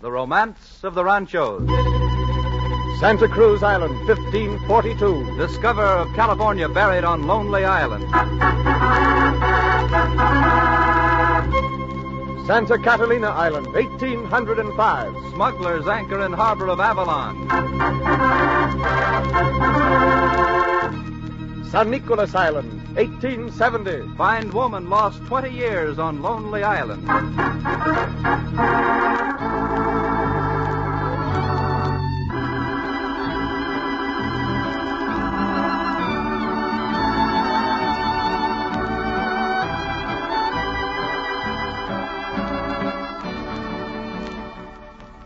The Romance of the Ranchos. Santa Cruz Island, 1542. Discover of California buried on Lonely Island. Santa Catalina Island, 1805. Smugglers anchor in harbor of Avalon. San Nicolas Island, 1870. Find woman lost 20 years on Lonely Island.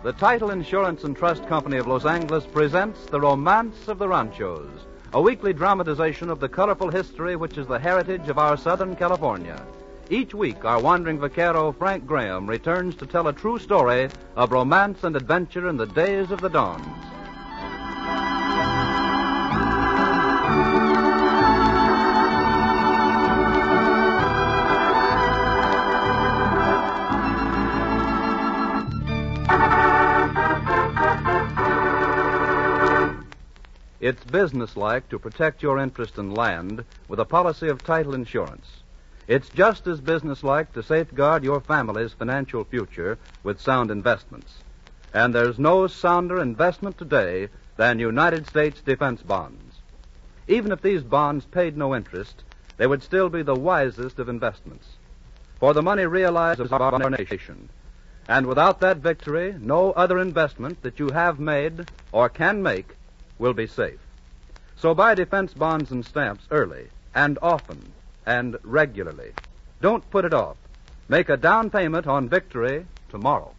The Title Insurance and Trust Company of Los Angeles presents The Romance of the Ranchos, a weekly dramatization of the colorful history which is the heritage of our Southern California. Each week, our wandering vaquero, Frank Graham, returns to tell a true story of romance and adventure in the days of the Dons. It's businesslike to protect your interest in land with a policy of title insurance. It's just as businesslike to safeguard your family's financial future with sound investments. And there's no sounder investment today than United States defense bonds. Even if these bonds paid no interest, they would still be the wisest of investments. For the money realized is our nation. And without that victory, no other investment that you have made or can make will be safe. So buy defense bonds and stamps early and often and regularly. Don't put it off. Make a down payment on victory tomorrow.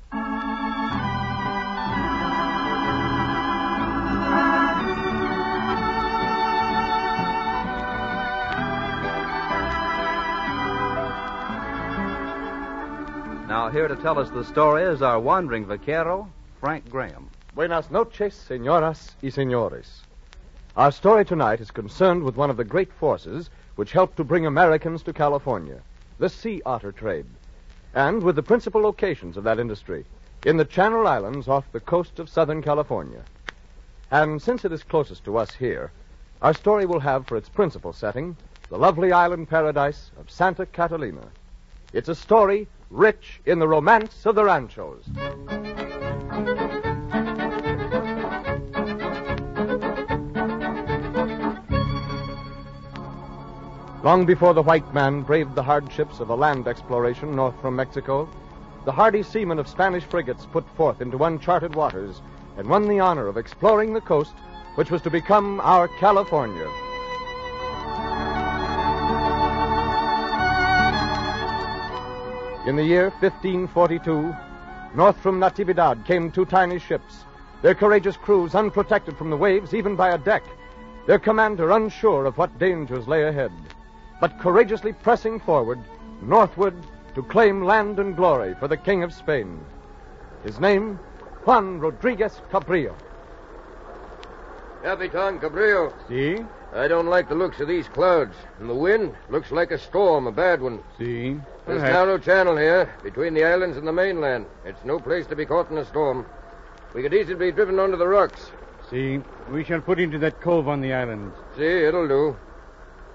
Now, here to tell us the story is our wandering vaquero, Frank Graham. Buenas noches, señoras y señores. Our story tonight is concerned with one of the great forces which helped to bring Americans to California, the sea otter trade, and with the principal locations of that industry in the Channel Islands off the coast of Southern California. And since it is closest to us here, our story will have for its principal setting the lovely island paradise of Santa Catalina. It's a story rich in the romance of the ranchos. Long before the white man braved the hardships of a land exploration north from Mexico, the hardy seamen of Spanish frigates put forth into uncharted waters and won the honor of exploring the coast which was to become our California. In the year 1542, north from Natividad came two tiny ships, their courageous crews unprotected from the waves even by a deck, their commander unsure of what dangers lay ahead but courageously pressing forward northward to claim land and glory for the King of Spain. His name, Juan Rodriguez Cabrillo. Capitan Cabrillo. See? I don't like the looks of these clouds. And the wind looks like a storm, a bad one. See? There's Perhaps. narrow channel here, between the islands and the mainland. It's no place to be caught in a storm. We could easily be driven onto the rocks. See? We shall put into that cove on the island. See, it'll do.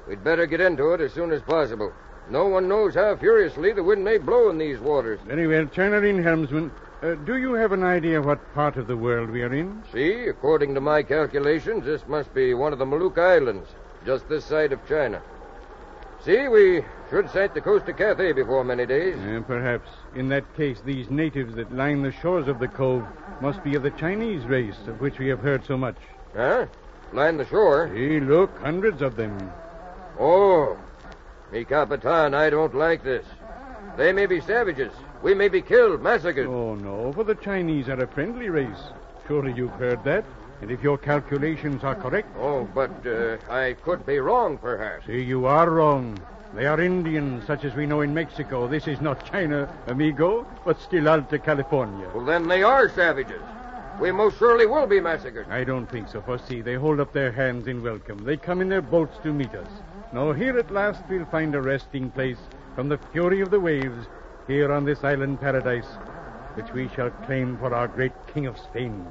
We'd better get into it as soon as possible. No one knows how furiously the wind may blow in these waters. Very well. Turn her in, helmsman. Uh, do you have an idea what part of the world we are in? See, according to my calculations, this must be one of the Molucca Islands, just this side of China. See, we should sight the coast of Cathay before many days. Uh, perhaps. In that case, these natives that line the shores of the cove must be of the Chinese race, of which we have heard so much. Huh? Line the shore? See, look, hundreds of them. Oh, me Capitan, I don't like this. They may be savages. We may be killed, massacred. Oh, no, for the Chinese are a friendly race. Surely you've heard that. And if your calculations are correct, Oh, but uh, I could be wrong, perhaps. see, you are wrong. They are Indians, such as we know in Mexico. This is not China, amigo, but still Alta California. Well, then they are savages. We most surely will be massacred. I don't think so, for see, they hold up their hands in welcome. They come in their boats to meet us. No, here at last we'll find a resting place from the fury of the waves here on this island paradise. which we shall claim for our great King of Spain.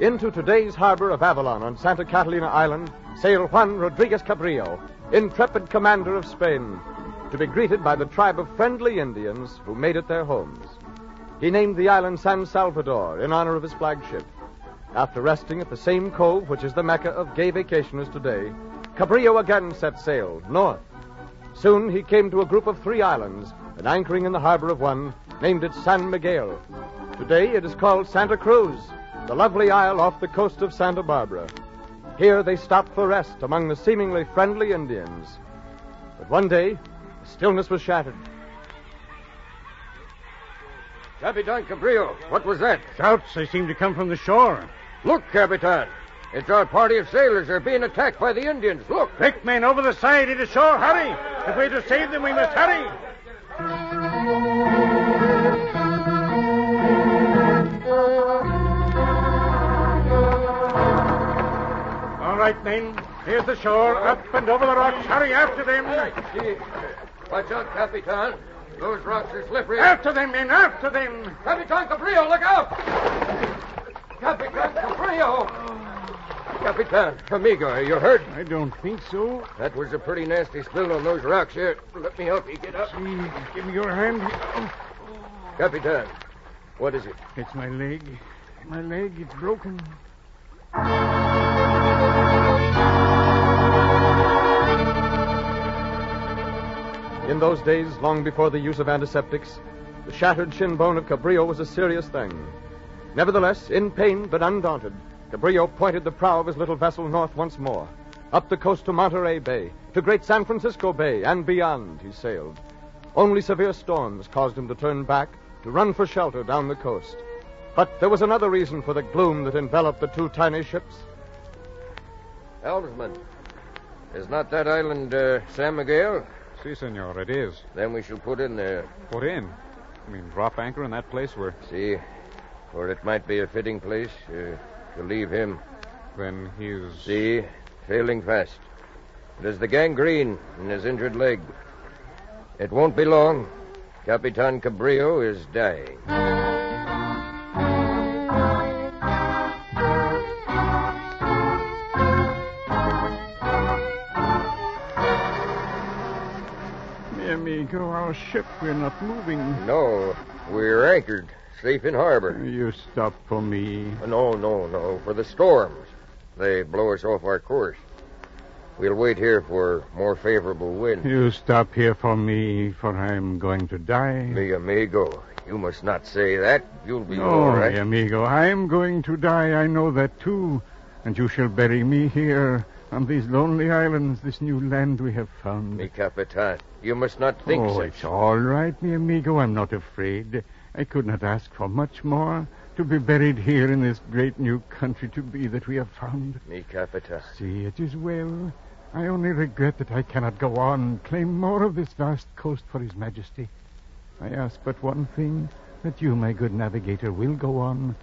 Into today's harbor of Avalon on Santa Catalina Island sailed Juan Rodriguez Cabrillo, intrepid commander of Spain, to be greeted by the tribe of friendly Indians who made it their homes. He named the island San Salvador in honor of his flagship. After resting at the same cove which is the mecca of gay vacationers today, Cabrillo again set sail north. Soon he came to a group of three islands, and anchoring in the harbor of one, named it San Miguel. Today it is called Santa Cruz, the lovely isle off the coast of Santa Barbara. Here they stopped for rest among the seemingly friendly Indians. But one day, stillness was shattered. Capitan Cabrillo, what was that? Shouts, they seem to come from the shore. Look, Capitan. It's our party of sailors. They're being attacked by the Indians. Look. Quick, men, over the side, into shore. Hurry! If we're to save them, we must hurry. All right, men. Here's the shore. Up and over the rocks. Hurry after them. Watch out, Capitan. Those rocks are slippery. After them, men. After them. Capitan Cabrillo, look out! Capitan Cabrillo! Capitan, amigo, are you hurt? I don't think so. That was a pretty nasty spill on those rocks here. Let me help you get up. See, give me your hand. Capitan, what is it? it's my leg. My leg, it's broken. In those days, long before the use of antiseptics, the shattered shin bone of Cabrillo was a serious thing. Nevertheless, in pain but undaunted, Cabrillo pointed the prow of his little vessel north once more. Up the coast to Monterey Bay, to Great San Francisco Bay, and beyond he sailed. Only severe storms caused him to turn back, to run for shelter down the coast. But there was another reason for the gloom that enveloped the two tiny ships. Helmsman, is not that island uh, San Miguel? Si, senor, it is. Then we shall put in there. Put in. I mean, drop anchor in that place where See, for it might be a fitting place uh, to leave him. then he's. See, failing fast. It is the gangrene in his injured leg. It won't be long. Capitan Cabrillo is dying. Amigo, our ship, we're not moving. No, we're anchored, safe in harbor. You stop for me. No, no, no, for the storms. They blow us off our course. We'll wait here for more favorable wind. You stop here for me, for I'm going to die. Mi amigo, you must not say that. You'll be No, all right. mi amigo, I'm going to die. I know that too. And you shall bury me here on these lonely islands, this new land we have found. Mi capitan, you must not think oh, such. it's all right, mi amigo. I'm not afraid. I could not ask for much more. To be buried here in this great new country to be that we have found. Mi capitan. See, it is well. I only regret that I cannot go on, claim more of this vast coast for His Majesty. I ask but one thing, that you, my good navigator, will go on.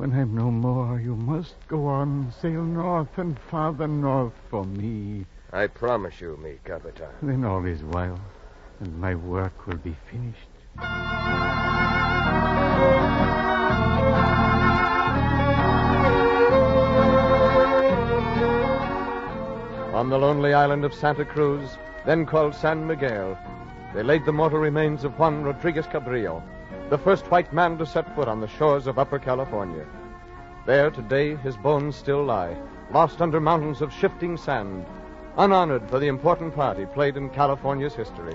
When I'm no more, you must go on, sail north and farther north for me. I promise you, me, capitan. Then all is well, and my work will be finished. On the lonely island of Santa Cruz, then called San Miguel, they laid the mortal remains of Juan Rodriguez Cabrillo, the first white man to set foot on the shores of Upper California. There today his bones still lie, lost under mountains of shifting sand, unhonored for the important part he played in California's history.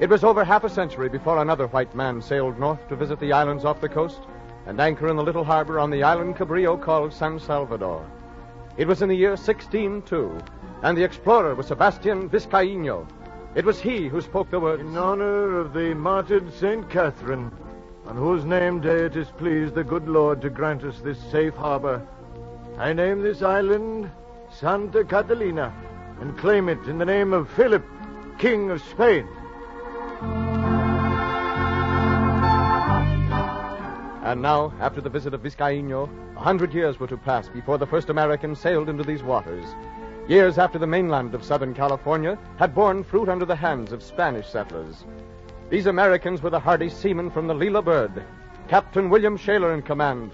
It was over half a century before another white man sailed north to visit the islands off the coast and anchor in the little harbor on the island Cabrillo called San Salvador. It was in the year 1602, and the explorer was Sebastian Vizcaino. It was he who spoke the words. In honor of the martyred Saint Catherine, on whose name day it is pleased the good Lord to grant us this safe harbor, I name this island Santa Catalina and claim it in the name of Philip, King of Spain. And now, after the visit of Vizcaino, a hundred years were to pass before the first American sailed into these waters. Years after the mainland of Southern California had borne fruit under the hands of Spanish settlers. These Americans were the hardy seamen from the Lelia Byrd, Captain William Shaler in command,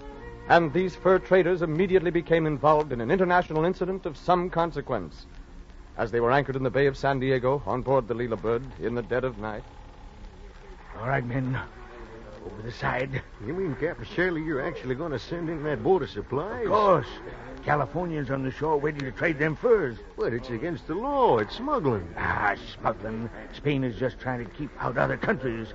and these fur traders immediately became involved in an international incident of some consequence. As they were anchored in the Bay of San Diego on board the Lelia Byrd in the dead of night, All right, men. Over the side. You mean, Captain Shaler, you're actually going to send in that boat of supplies? Of course. Californians on the shore waiting to trade them furs. But it's against the law. It's smuggling. Ah, smuggling. Spain is just trying to keep out other countries,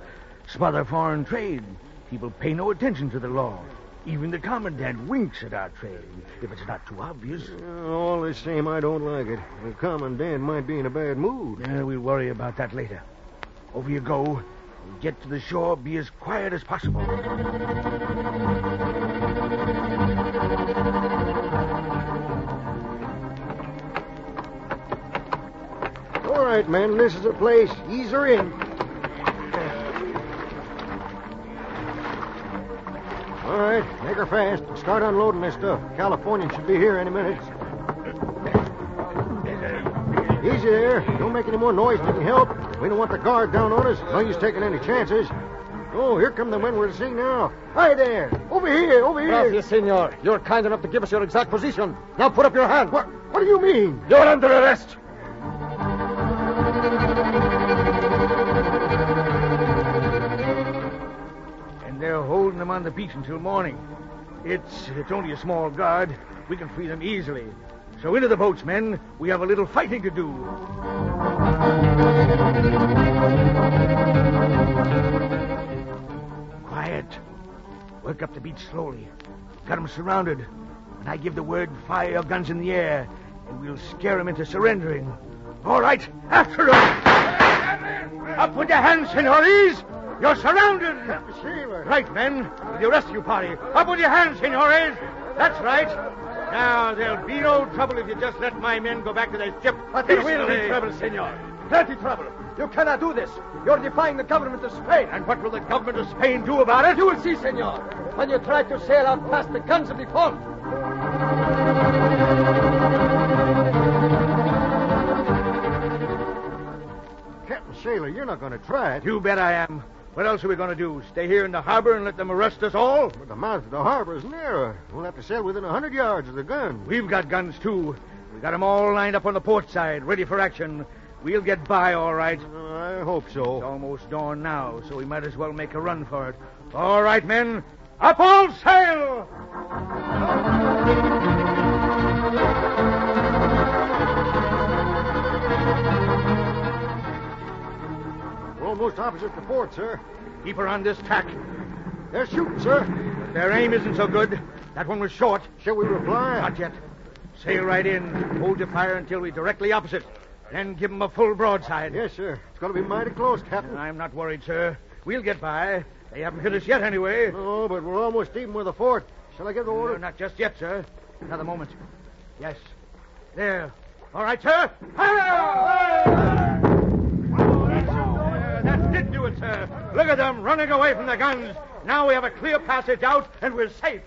smother foreign trade. People pay no attention to the law. Even the commandant winks at our trade, if it's not too obvious. Uh, all the same, I don't like it. The commandant might be in a bad mood. Yeah, we'll worry about that later. Over you go. Get to the shore, be as quiet as possible. All right, men, this is the place. Ease her in. All right, make her fast. Start unloading this stuff. Californian should be here any minute. Easy there. Don't make any more noise you can help. We don't want the guard down on us. No use taking any chances. Oh, here come the men we're to see now. Hi there. Over here, over here. Gracias, senor. You're kind enough to give us your exact position. Now put up your hand. What, what do you mean? You're under arrest. And they're holding them on the beach until morning. It's it's only a small guard. We can free them easily. So into the boats, men. We have a little fighting to do. Quiet. Work up the beach slowly. Got 'em surrounded. When I give the word, fire your guns in the air, and we'll scare 'em into surrendering. All right, after 'em. Up with your hands, senores. You're surrounded. Right, men. With your rescue party. Up with your hands, senores. That's right. Now, there'll be no trouble if you just let my men go back to their ship. But there will be trouble, senor. Plenty trouble. You cannot do this. You're defying the government of Spain. And what will the government of Spain do about it? You will see, senor, when you try to sail out past the guns of the fort. Captain Shaler, you're not going to try it. You bet I am. What else are we going to do? Stay here in the harbor and let them arrest us all? But the mouth of the harbor is narrow. We'll have to sail within a hundred yards of the gun. We've got guns, too. We've got them all lined up on the port side, ready for action. We'll get by all right. I hope so. It's almost dawn now, so we might as well make a run for it. All right, men. Up all sail! We're almost opposite the fort, sir. Keep her on this tack. They're shooting, sir. Their aim isn't so good. That one was short. Shall we reply? Not yet. Sail right in. Hold your fire until we're directly opposite. Then give 'em a full broadside. Yes, sir. It's going to be mighty close, Captain. I'm not worried, sir. We'll get by. They haven't hit us yet, anyway. Oh, but we're almost even with the fort. Shall I give the No, order? not just yet, sir. Another moment. Yes. There. All right, sir. That did do it, sir. Look at them running away from the guns. Now we have a clear passage out, and we're safe.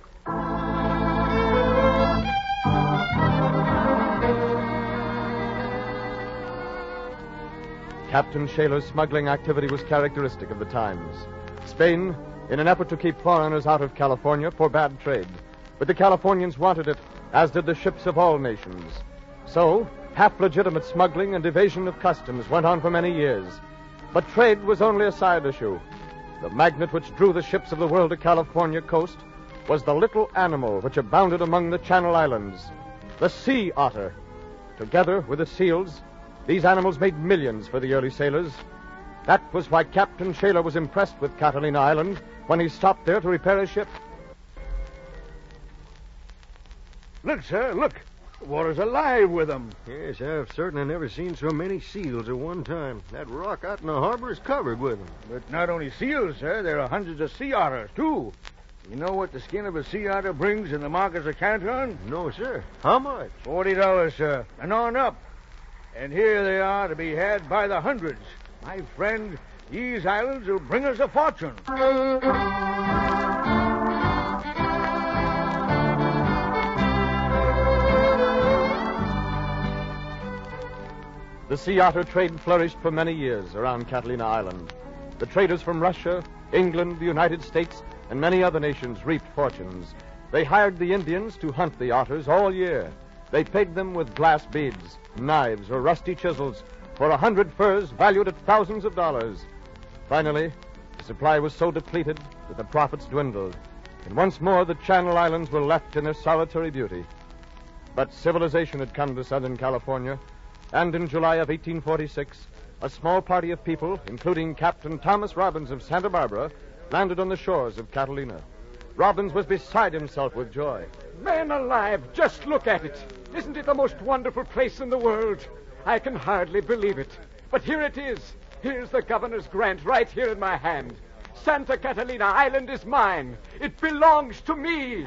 Captain Shaler's smuggling activity was characteristic of the times. Spain, in an effort to keep foreigners out of California, forbade trade. But the Californians wanted it, as did the ships of all nations. So, half legitimate smuggling and evasion of customs went on for many years. But trade was only a side issue. The magnet which drew the ships of the world to California coast was the little animal which abounded among the Channel Islands the sea otter. Together with the seals, these animals made millions for the early sailors. That was why Captain Shaler was impressed with Catalina Island when he stopped there to repair his ship. Look, sir, look. The water's alive with them. Yes, I've certainly never seen so many seals at one time. That rock out in the harbor is covered with them. But not only seals, sir. There are hundreds of sea otters, too. You know what the skin of a sea otter brings in the markets of Canton? No, sir. How much? Forty dollars, sir, and on up. And here they are to be had by the hundreds. My friend, these islands will bring us a fortune. The sea otter trade flourished for many years around Catalina Island. The traders from Russia, England, the United States, and many other nations reaped fortunes. They hired the Indians to hunt the otters all year. They pegged them with glass beads, knives, or rusty chisels for a hundred furs valued at thousands of dollars. Finally, the supply was so depleted that the profits dwindled, and once more the Channel Islands were left in their solitary beauty. But civilization had come to Southern California, and in July of 1846, a small party of people, including Captain Thomas Robbins of Santa Barbara, landed on the shores of Catalina. Robbins was beside himself with joy. Man alive, just look at it. Isn't it the most wonderful place in the world? I can hardly believe it. But here it is. Here's the governor's grant right here in my hand. Santa Catalina Island is mine. It belongs to me.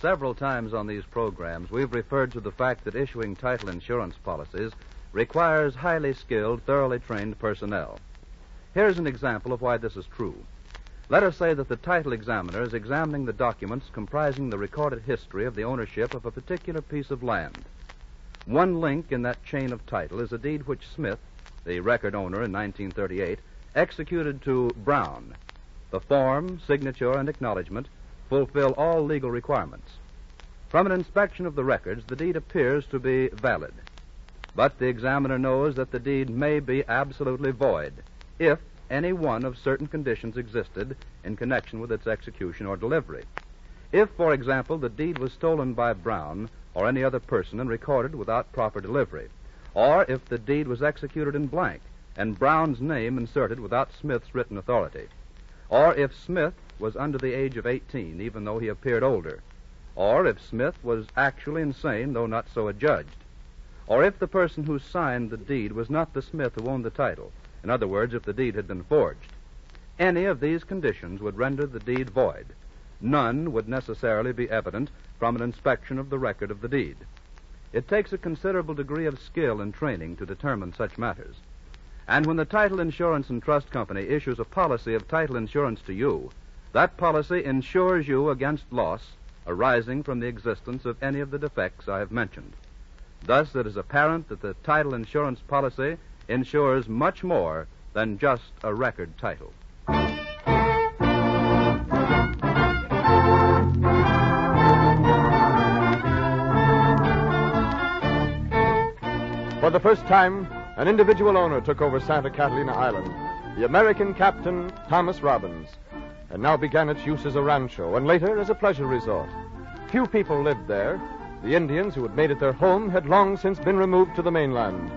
Several times on these programs, we've referred to the fact that issuing title insurance policies requires highly skilled, thoroughly trained personnel. Here's an example of why this is true. Let us say that the title examiner is examining the documents comprising the recorded history of the ownership of a particular piece of land. One link in that chain of title is a deed which Smith, the record owner in 1938, executed to Brown. The form, signature, and acknowledgement fulfill all legal requirements. From an inspection of the records, the deed appears to be valid. But the examiner knows that the deed may be absolutely void if any one of certain conditions existed in connection with its execution or delivery. If, for example, the deed was stolen by Brown or any other person and recorded without proper delivery, or if the deed was executed in blank and Brown's name inserted without Smith's written authority, or if Smith was under the age of 18, even though he appeared older, or if Smith was actually insane, though not so adjudged, or if the person who signed the deed was not the Smith who owned the title, in other words, if the deed had been forged. Any of these conditions would render the deed void. None would necessarily be evident from an inspection of the record of the deed. It takes a considerable degree of skill and training to determine such matters. And when the Title Insurance and Trust Company issues a policy of title insurance to you, that policy insures you against loss arising from the existence of any of the defects I have mentioned. Thus, it is apparent that the title insurance policy insures much more than just a record title. For the first time, an individual owner took over Santa Catalina Island, the American captain Thomas Robbins, and now began its use as a rancho and later as a pleasure resort. Few people lived there. The Indians who had made it their home had long since been removed to the mainland.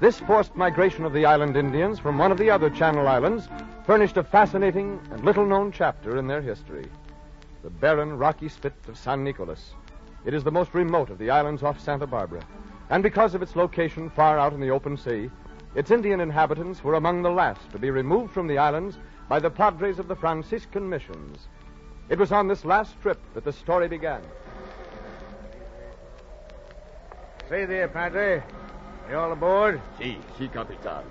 This forced migration of the island Indians from one of the other Channel Islands furnished a fascinating and little known chapter in their history. The barren, rocky spit of San Nicolas. It is the most remote of the islands off Santa Barbara. And because of its location far out in the open sea, its Indian inhabitants were among the last to be removed from the islands by the padres of the Franciscan missions. It was on this last trip that the story began. Say there, Padre. You all aboard? Si, si, Capitan.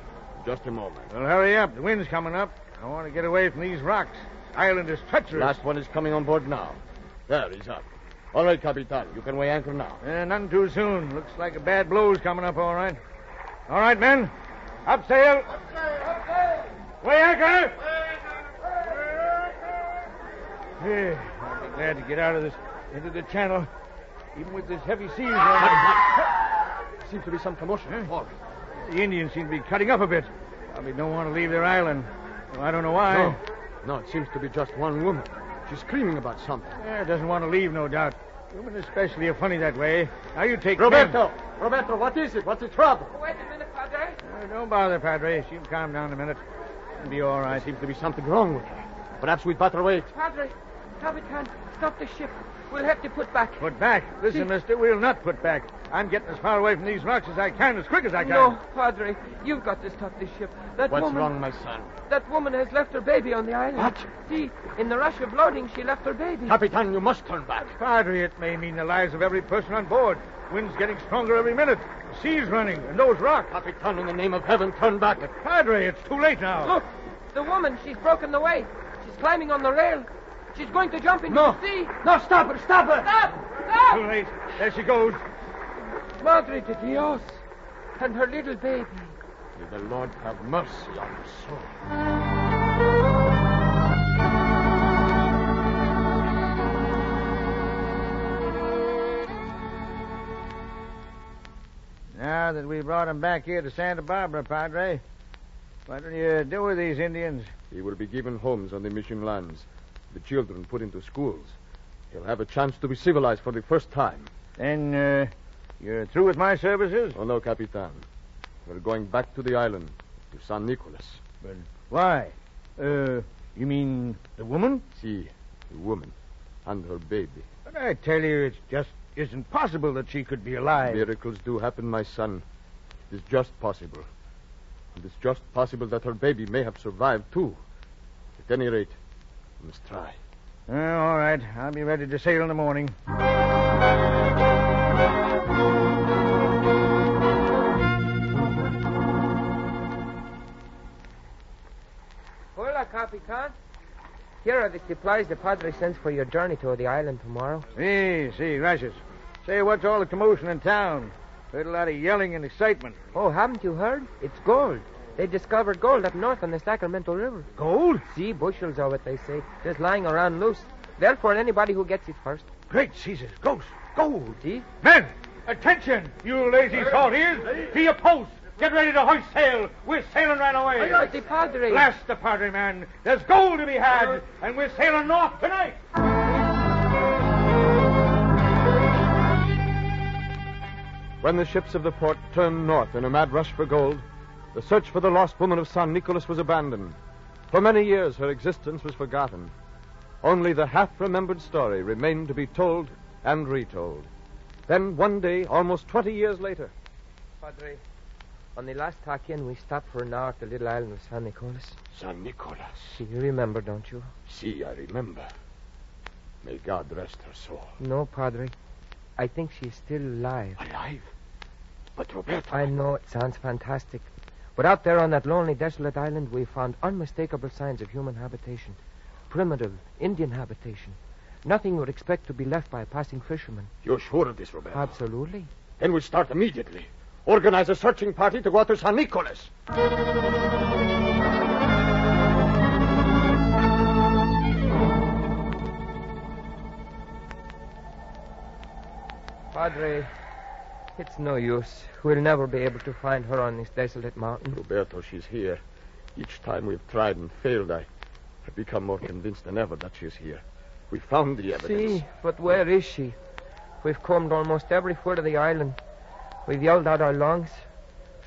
Just a moment. Well, hurry up. The wind's coming up. I want to get away from these rocks. Island is treacherous. Last one is coming on board now. There, he's up. All right, Capitan. You can weigh anchor now. Uh, none too soon. Looks like a bad blow's coming up, all right. All right, men. Up sail. Up sail. Up sail. Weigh anchor. Yeah, I'll be glad to get out of this into the channel, even with this heavy running. Seems to be some commotion. Huh? The Indians seem to be cutting up a bit. Probably don't want to leave their island. Well, I don't know why. No. No, it seems to be just one woman. She's screaming about something. Yeah, doesn't want to leave, no doubt. Women especially are funny that way. Now you take Roberto! Roberto, what is it? What's the trouble? Wait a minute, Padre. Uh, don't bother, Padre. She'll calm down in a minute. It'll be all right. Seems to be something wrong with her. Perhaps we'd better wait. Padre, Capitan, stop the ship. We'll have to put back. Put back. Listen, mister, we'll not put back. I'm getting as far away from these rocks as I can, as quick as I can. No, Padre, you've got to stop this ship. That What's woman, wrong, my son? That woman has left her baby on the island. What? See, in the rush of loading, she left her baby. Capitan, you must turn back. Padre, it may mean the lives of every person on board. Wind's getting stronger every minute. The sea's running, and those rocks. Capitan, in the name of heaven, turn back. Padre, it's too late now. Look, the woman, she's broken the way. She's climbing on the rail. She's going to jump into No. the sea. No, stop her, stop her. Stop! Too late. There she goes. Madre de Dios. And her little baby. May the Lord have mercy on her soul. Now that we brought him back here to Santa Barbara, Padre, what will you do with these Indians? He will be given homes on the mission lands. The children put into schools. He'll have a chance to be civilized for the first time. Then, uh, you're through with my services? Oh, no, Capitan. We're going back to the island, to San Nicolas. But why? Uh, you mean the woman? See, the woman and her baby. But I tell you, it just isn't possible that she could be alive. Miracles do happen, my son. It is just possible. And it's just possible that her baby may have survived, too. At any rate, we must try. Uh, all right. I'll be ready to sail in the morning. Hola, Capitan. Here are the supplies the Padre sends for your journey to the island tomorrow. See, see, gracias. Say, what's all the commotion in town? Heard a lot of yelling and excitement. Oh, haven't you heard? It's gold. They discovered gold up north on the Sacramento River. Gold? See, bushels of it, they say, just lying around loose. They'll anybody who gets it first. Great Caesar's ghost. Gold. See? Men, attention, you lazy salties. To your posts. Get ready to hoist sail. We're sailing right away. But the Padre... Blast the Padre, man. There's gold to be had, uh-huh. and we're sailing north tonight. When the ships of the port turned north in a mad rush for gold, the search for the lost woman of San Nicolas was abandoned. For many years, her existence was forgotten. Only the half remembered story remained to be told and retold. Then, one day, almost 20 years later, Padre, on the last tack in, we stopped for an hour at the little island of San Nicolas. San Nicolas. See, you remember, don't you? See, I remember. May God rest her soul. No, Padre. I think she's still alive. Alive? But Roberto. I know it sounds fantastic. But out there on that lonely, desolate island, we found unmistakable signs of human habitation. Primitive, Indian habitation. Nothing you would expect to be left by a passing fisherman. You're sure of this, Roberto? Absolutely. Then we'll start immediately. Organize a searching party to go out to San Nicolas. Padre, it's no use. We'll never be able to find her on this desolate mountain. Roberto, she's here. Each time we've tried and failed, I have become more convinced than ever that she's here. We found the evidence. See, but where is she? We've combed almost every foot of the island. We've yelled out our lungs.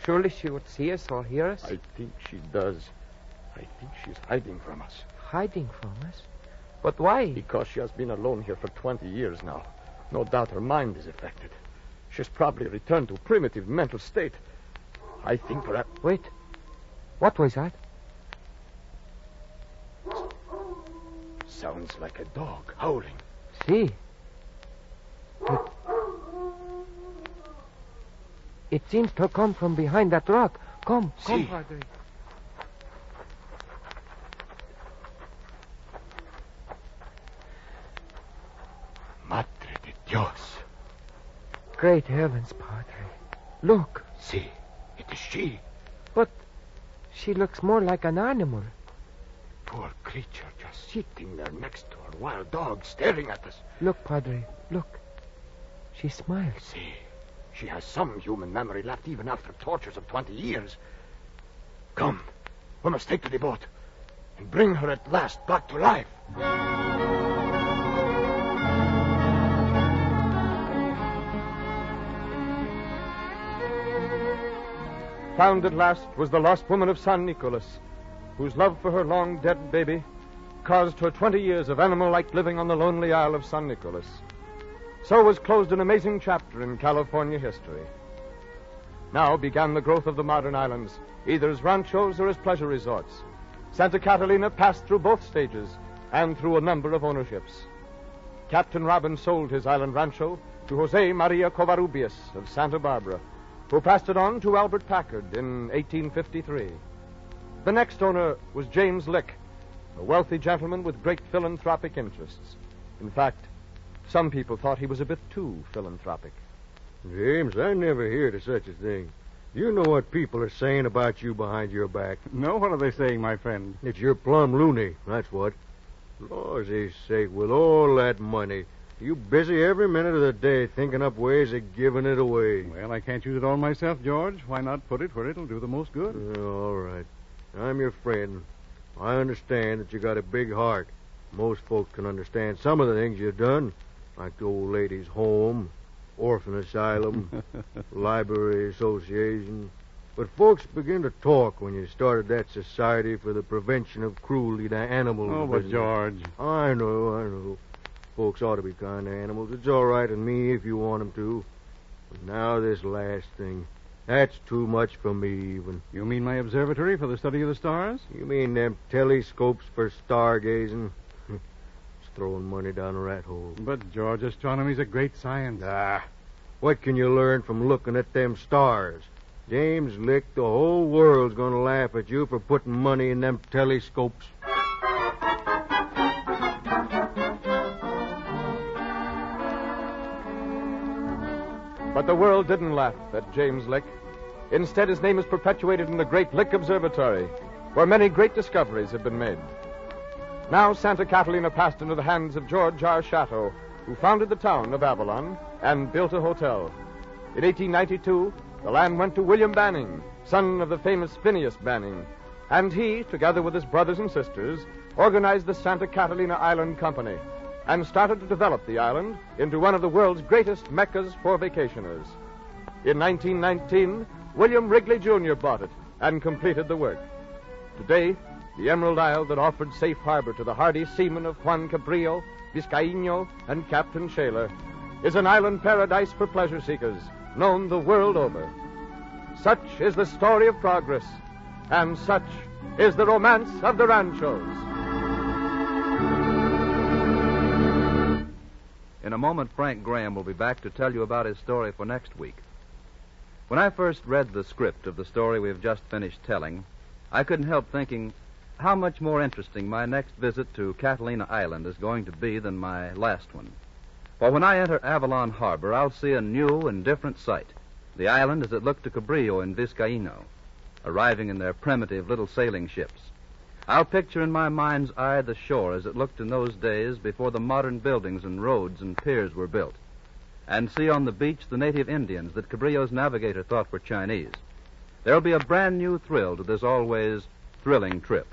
Surely she would see us or hear us. I think she does. I think she's hiding from us. Hiding from us? But why? Because she has been alone here for 20 years now. No doubt her mind is affected. She's probably returned to primitive mental state. I think perhaps. Wait. What was that? Sounds like a dog howling. See. It, it seems to come from behind that rock. Come, come, Padre. Madre de Dios. Great heavens, Padre. Look, See, it is she. But she looks more like an animal. Poor creature just sitting there next to her wild dog staring at us. Look, Padre, look. She smiles. See, she has some human memory left even after tortures of 20 years. Come, we must take to the boat and bring her at last back to life. Found at last was the lost woman of San Nicolas, whose love for her long dead baby caused her 20 years of animal like living on the lonely isle of San Nicolas. So was closed an amazing chapter in California history. Now began the growth of the modern islands, either as ranchos or as pleasure resorts. Santa Catalina passed through both stages and through a number of ownerships. Captain Robin sold his island rancho to Jose Maria Covarrubias of Santa Barbara, who passed it on to Albert Packard in 1853. The next owner was James Lick, a wealthy gentleman with great philanthropic interests. In fact, some people thought he was a bit too philanthropic. James, I never heard of such a thing. You know what people are saying about you behind your back. No, what are they saying, my friend? That you're plumb loony, that's what. Lord's sake, with all that money, you busy every minute of the day thinking up ways of giving it away. Well, I can't use it all myself, George. Why not put it where it'll do the most good? Yeah, all right. I'm your friend. I understand that you got a big heart. Most folks can understand some of the things you've done, like the old lady's home, orphan asylum, library association. But folks begin to talk when you started that society for the prevention of cruelty to animals. Oh, but business. George. I know, I know. Folks ought to be kind to animals. It's all right in me if you want 'em to. But now this last thing. That's too much for me, even. You mean my observatory for the study of the stars? You mean them telescopes for stargazing? It's throwing money down a rat hole. But, George, astronomy's a great science. Ah, what can you learn from looking at them stars? James Lick, the whole world's going to laugh at you for putting money in them telescopes. But the world didn't laugh at James Lick. Instead, his name is perpetuated in the Great Lick Observatory, where many great discoveries have been made. Now, Santa Catalina passed into the hands of George R. Shatto, who founded the town of Avalon and built a hotel. In 1892, the land went to William Banning, son of the famous Phineas Banning, and he, together with his brothers and sisters, organized the Santa Catalina Island Company and started to develop the island into one of the world's greatest meccas for vacationers. In 1919, William Wrigley Jr. bought it and completed the work. Today, the Emerald Isle that offered safe harbor to the hardy seamen of Juan Cabrillo, Vizcaino, and Captain Shaler is an island paradise for pleasure seekers, known the world over. Such is the story of progress, and such is the romance of the ranchos. In a moment, Frank Graham will be back to tell you about his story for next week. When I first read the script of the story we've just finished telling, I couldn't help thinking how much more interesting my next visit to Catalina Island is going to be than my last one. For when I enter Avalon Harbor, I'll see a new and different sight. The island as it looked to Cabrillo and Vizcaino, arriving in their primitive little sailing ships. I'll picture in my mind's eye the shore as it looked in those days before the modern buildings and roads and piers were built, and see on the beach the native Indians that Cabrillo's navigator thought were Chinese. There'll be a brand new thrill to this always thrilling trip.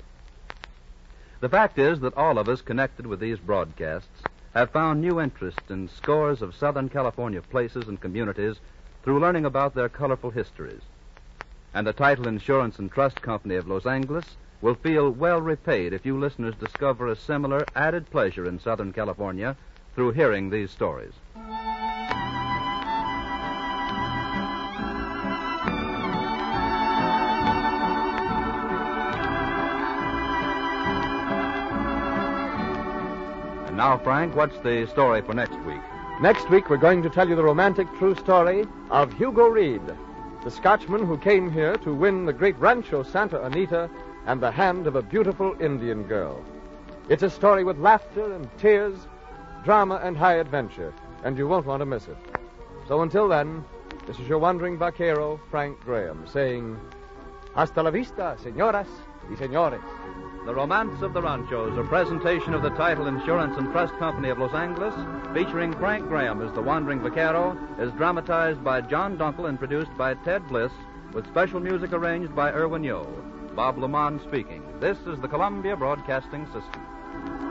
The fact is that all of us connected with these broadcasts have found new interest in scores of Southern California places and communities through learning about their colorful histories. And the Title Insurance and Trust Company of Los Angeles will feel well repaid if you listeners discover a similar added pleasure in Southern California through hearing these stories. Now, Frank, what's the story for next week? Next week, we're going to tell you the romantic true story of Hugo Reid, the Scotchman who came here to win the great rancho Santa Anita and the hand of a beautiful Indian girl. It's a story with laughter and tears, drama and high adventure, and you won't want to miss it. So until then, this is your wandering vaquero, Frank Graham, saying, Hasta la vista, señoras y señores. The Romance of the Ranchos, a presentation of the Title Insurance and Trust Company of Los Angeles, featuring Frank Graham as the Wandering Vaquero, is dramatized by John Dunkel and produced by Ted Bliss, with special music arranged by Irwin Yo. Bob Lamont speaking. This is the Columbia Broadcasting System.